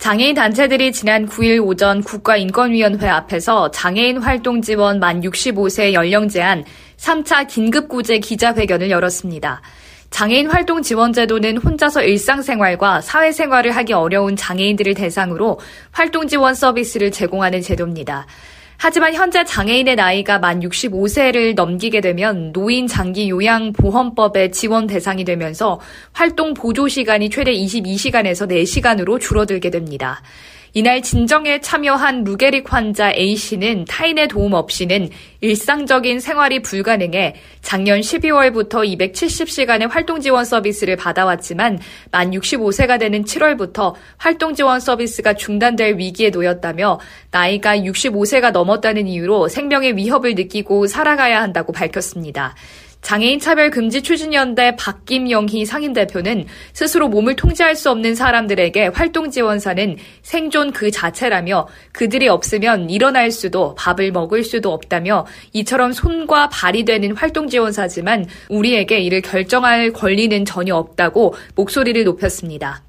장애인 단체들이 지난 9일 오전 국가인권위원회 앞에서 장애인 활동 지원 만 65세 연령 제한 3차 긴급구제 기자회견을 열었습니다. 장애인 활동 지원 제도는 혼자서 일상생활과 사회생활을 하기 어려운 장애인들을 대상으로 활동 지원 서비스를 제공하는 제도입니다. 하지만 현재 장애인의 나이가 만 65세를 넘기게 되면 노인 장기 요양 보험법의 지원 대상이 되면서 활동 보조 시간이 최대 22시간에서 4시간으로 줄어들게 됩니다. 이날 진정에 참여한 루게릭 환자 A씨는 타인의 도움 없이는 일상적인 생활이 불가능해 작년 12월부터 270시간의 활동 지원 서비스를 받아왔지만 만 65세가 되는 7월부터 활동 지원 서비스가 중단될 위기에 놓였다며 나이가 65세가 넘었다는 이유로 생명의 위협을 느끼고 살아가야 한다고 밝혔습니다. 장애인 차별 금지 추진연대 박김영희 상임대표는 스스로 몸을 통제할 수 없는 사람들에게 활동 지원사는 생존 그 자체라며 그들이 없으면 일어날 수도 밥을 먹을 수도 없다며 이처럼 손과 발이 되는 활동 지원사지만 우리에게 이를 결정할 권리는 전혀 없다고 목소리를 높였습니다.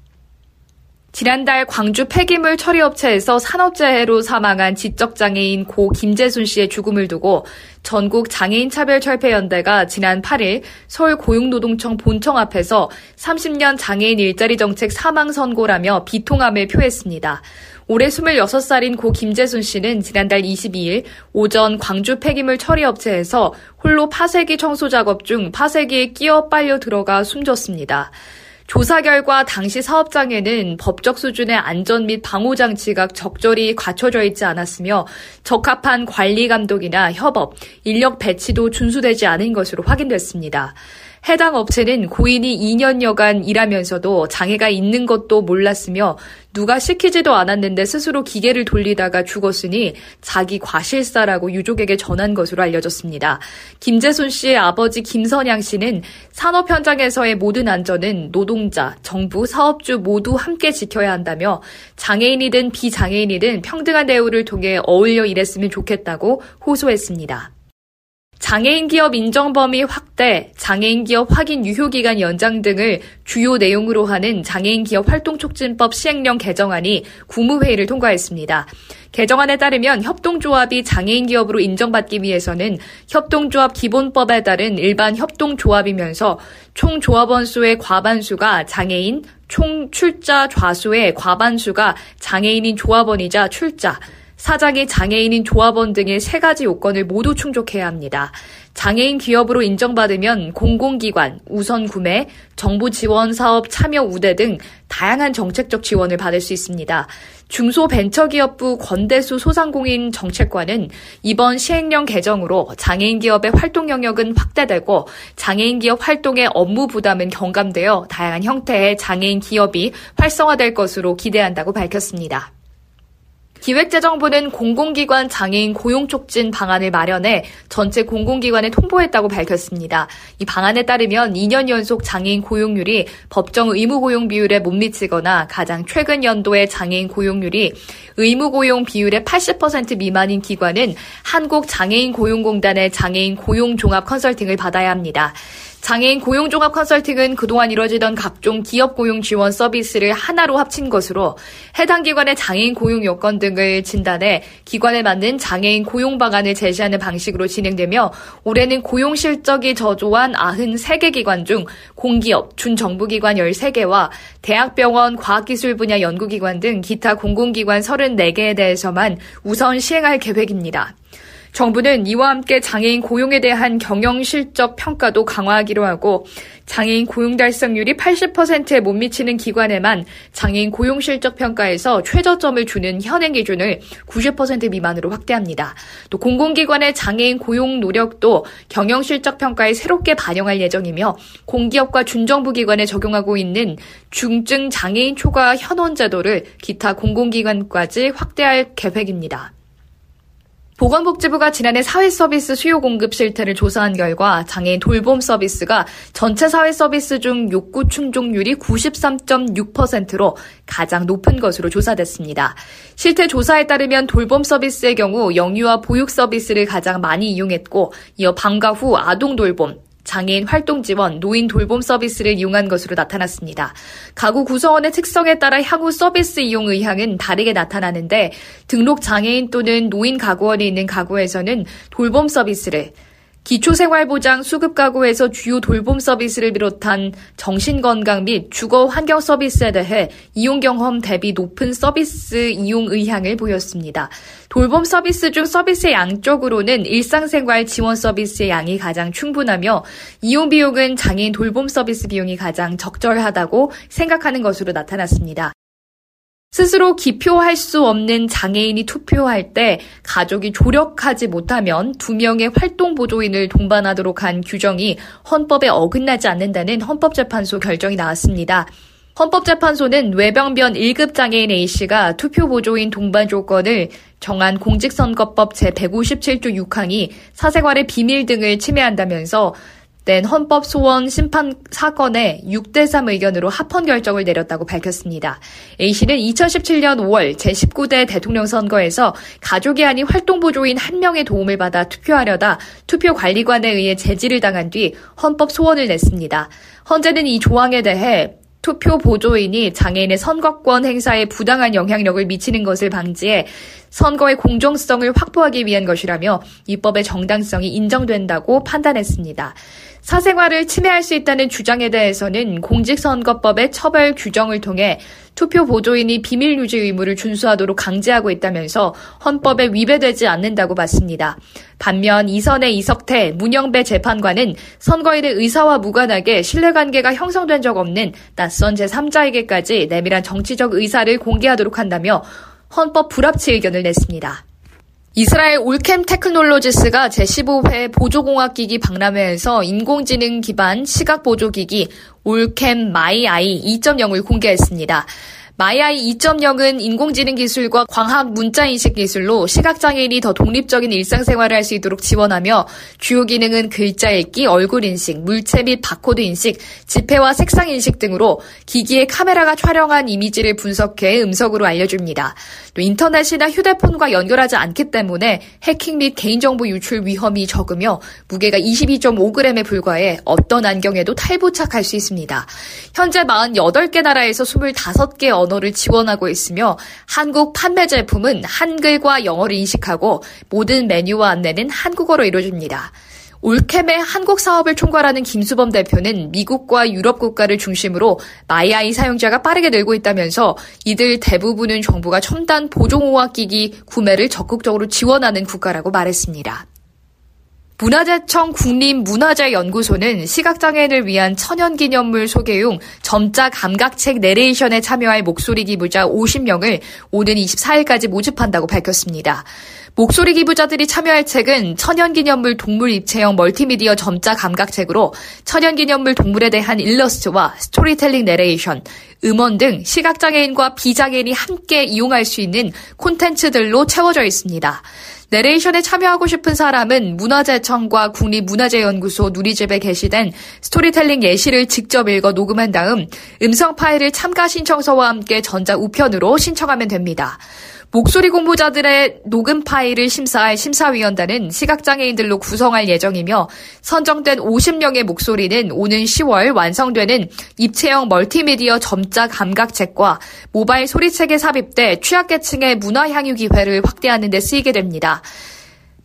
지난달 광주 폐기물 처리업체에서 산업재해로 사망한 지적장애인 고 김재순 씨의 죽음을 두고 전국 장애인 차별 철폐연대가 지난 8일 서울 고용노동청 본청 앞에서 30년 장애인 일자리 정책 사망 선고라며 비통함을 표했습니다. 올해 26살인 고 김재순 씨는 지난달 22일 오전 광주 폐기물 처리업체에서 홀로 파쇄기 청소 작업 중 파쇄기에 끼어 빨려 들어가 숨졌습니다. 조사 결과 당시 사업장에는 법적 수준의 안전 및 방호 장치가 적절히 갖춰져 있지 않았으며 적합한 관리 감독이나 협업, 인력 배치도 준수되지 않은 것으로 확인됐습니다. 해당 업체는 고인이 2년여간 일하면서도 장애가 있는 것도 몰랐으며 누가 시키지도 않았는데 스스로 기계를 돌리다가 죽었으니 자기 과실사라고 유족에게 전한 것으로 알려졌습니다. 김재순 씨의 아버지 김선양 씨는 산업 현장에서의 모든 안전은 노동자, 정부, 사업주 모두 함께 지켜야 한다며 장애인이든 비장애인이든 평등한 대우를 통해 어울려 일했으면 좋겠다고 호소했습니다. 장애인 기업 인정 범위 확대, 장애인 기업 확인 유효 기간 연장 등을 주요 내용으로 하는 장애인 기업 활동 촉진법 시행령 개정안이 국무회의를 통과했습니다. 개정안에 따르면 협동조합이 장애인 기업으로 인정받기 위해서는 협동조합 기본법에 따른 일반 협동조합이면서 총 조합원 수의 과반수가 장애인, 총 출자 좌수의 과반수가 장애인인 조합원이자 출자, 사장이 장애인인 조합원 등의 세 가지 요건을 모두 충족해야 합니다. 장애인 기업으로 인정받으면 공공기관, 우선 구매, 정부 지원 사업 참여 우대 등 다양한 정책적 지원을 받을 수 있습니다. 중소벤처기업부 권대수 소상공인 정책관은 이번 시행령 개정으로 장애인 기업의 활동 영역은 확대되고 장애인 기업 활동의 업무 부담은 경감되어 다양한 형태의 장애인 기업이 활성화될 것으로 기대한다고 밝혔습니다. 기획재정부는 공공기관 장애인 고용 촉진 방안을 마련해 전체 공공기관에 통보했다고 밝혔습니다. 이 방안에 따르면 2년 연속 장애인 고용률이 법정 의무 고용 비율에 못 미치거나 가장 최근 연도의 장애인 고용률이 의무 고용 비율의 80% 미만인 기관은 한국 장애인 고용공단의 장애인 고용 종합 컨설팅을 받아야 합니다. 장애인 고용 종합 컨설팅은 그동안 이뤄지던 각종 기업 고용 지원 서비스를 하나로 합친 것으로 해당 기관의 장애인 고용 요건 등을 진단해 기관에 맞는 장애인 고용 방안을 제시하는 방식으로 진행되며 올해는 고용 실적이 저조한 93개 기관 중 공기업, 준정부기관 13개와 대학병원, 과학기술 분야 연구기관 등 기타 공공기관 34개에 대해서만 우선 시행할 계획입니다. 정부는 이와 함께 장애인 고용에 대한 경영 실적 평가도 강화하기로 하고 장애인 고용 달성률이 80%에 못 미치는 기관에만 장애인 고용 실적 평가에서 최저점을 주는 현행 기준을 90% 미만으로 확대합니다. 또 공공기관의 장애인 고용 노력도 경영 실적 평가에 새롭게 반영할 예정이며 공기업과 준정부 기관에 적용하고 있는 중증 장애인 초과 현원 제도를 기타 공공기관까지 확대할 계획입니다. 보건복지부가 지난해 사회서비스 수요 공급 실태를 조사한 결과 장애인 돌봄 서비스가 전체 사회서비스 중 욕구 충족률이 93.6%로 가장 높은 것으로 조사됐습니다. 실태 조사에 따르면 돌봄 서비스의 경우 영유아 보육 서비스를 가장 많이 이용했고 이어 방과 후 아동 돌봄, 장애인 활동 지원, 노인 돌봄 서비스를 이용한 것으로 나타났습니다. 가구 구성원의 특성에 따라 향후 서비스 이용 의향은 다르게 나타나는데 등록 장애인 또는 노인 가구원이 있는 가구에서는 돌봄 서비스를 기초생활보장 수급 가구에서 주요 돌봄 서비스를 비롯한 정신건강 및 주거 환경 서비스에 대해 이용 경험 대비 높은 서비스 이용 의향을 보였습니다. 돌봄 서비스 중 서비스의 양쪽으로는 일상생활 지원 서비스의 양이 가장 충분하며 이용 비용은 장애인 돌봄 서비스 비용이 가장 적절하다고 생각하는 것으로 나타났습니다. 스스로 기표할 수 없는 장애인이 투표할 때 가족이 조력하지 못하면 두 명의 활동 보조인을 동반하도록 한 규정이 헌법에 어긋나지 않는다는 헌법재판소 결정이 나왔습니다. 헌법재판소는 외병변 1급 장애인 A씨가 투표 보조인 동반 조건을 정한 공직선거법 제157조 6항이 사생활의 비밀 등을 침해한다면서 낸 헌법 소원 심판 사건에 6대3 의견으로 합헌 결정을 내렸다고 밝혔습니다. A씨는 2017년 5월 제19대 대통령 선거에서 가족이 아닌 활동보조인 한 명의 도움을 받아 투표하려다 투표관리관에 의해 제지를 당한 뒤 헌법 소원을 냈습니다. 헌재는 이 조항에 대해 투표 보조인이 장애인의 선거권 행사에 부당한 영향력을 미치는 것을 방지해 선거의 공정성을 확보하기 위한 것이라며 입법의 정당성이 인정된다고 판단했습니다. 사생활을 침해할 수 있다는 주장에 대해서는 공직선거법의 처벌 규정을 통해 투표 보조인이 비밀 유지 의무를 준수하도록 강제하고 있다면서 헌법에 위배되지 않는다고 봤습니다. 반면 이선애 이석태 문형배 재판관은 선거인의 의사와 무관하게 신뢰관계가 형성된 적 없는 낯선 제3자에게까지 내밀한 정치적 의사를 공개하도록 한다며 헌법 불합치 의견을 냈습니다. 이스라엘 OrCam Technologies가 제15회 보조공학기기 박람회에서 인공지능 기반 시각보조기기 OrCam MyEye 2.0을 공개했습니다. MyEye 2.0은 인공지능 기술과 광학 문자인식 기술로 시각장애인이 더 독립적인 일상생활을 할 수 있도록 지원하며 주요 기능은 글자 읽기, 얼굴 인식, 물체 및 바코드 인식, 지폐와 색상 인식 등으로 기기의 카메라가 촬영한 이미지를 분석해 음성으로 알려줍니다. 또 인터넷이나 휴대폰과 연결하지 않기 때문에 해킹 및 개인정보 유출 위험이 적으며 무게가 22.5g에 불과해 어떤 안경에도 탈부착할 수 있습니다. 현재 48개 나라에서 25개 언어를 지원하고 있으며 한국 판매 제품은 한글과 영어를 인식하고 모든 메뉴와 안내는 한국어로 이루어집니다. 올캠의 한국 사업을 총괄하는 김수범 대표는 미국과 유럽 국가를 중심으로 마이아이 사용자가 빠르게 늘고 있다면서 이들 대부분은 정부가 첨단 보종호학기기 구매를 적극적으로 지원하는 국가라고 말했습니다. 문화재청 국립문화재연구소는 시각장애인을 위한 천연기념물 소개용 점자 감각책 내레이션에 참여할 목소리 기부자 50명을 오는 24일까지 모집한다고 밝혔습니다. 목소리 기부자들이 참여할 책은 천연기념물 동물 입체형 멀티미디어 점자 감각책으로 천연기념물 동물에 대한 일러스트와 스토리텔링 내레이션, 음원 등 시각장애인과 비장애인이 함께 이용할 수 있는 콘텐츠들로 채워져 있습니다. 내레이션에 참여하고 싶은 사람은 문화재청과 국립문화재연구소 누리집에 게시된 스토리텔링 예시를 직접 읽어 녹음한 다음 음성 파일을 참가 신청서와 함께 전자 우편으로 신청하면 됩니다. 목소리 공부자들의 녹음 파일을 심사할 심사위원단은 시각장애인들로 구성할 예정이며 선정된 50명의 목소리는 오는 10월 완성되는 입체형 멀티미디어 점자 감각책과 모바일 소리책에 삽입돼 취약계층의 문화향유 기회를 확대하는 데 쓰이게 됩니다.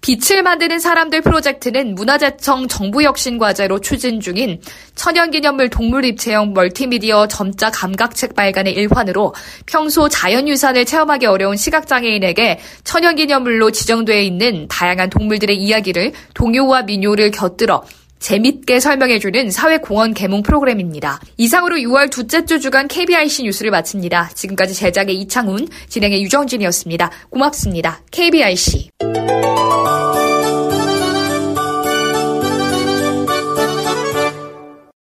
빛을 만드는 사람들 프로젝트는 문화재청 정부혁신과제로 추진 중인 천연기념물 동물입체형 멀티미디어 점자 감각책 발간의 일환으로 평소 자연유산을 체험하기 어려운 시각장애인에게 천연기념물로 지정되어 있는 다양한 동물들의 이야기를 동요와 민요를 곁들여 재밌게 설명해주는 사회공헌 개몽 프로그램입니다. 이상으로 6월 둘째 주 주간 KBIC 뉴스를 마칩니다. 지금까지 제작의 이창훈, 진행의 유정진이었습니다. 고맙습니다. KBIC.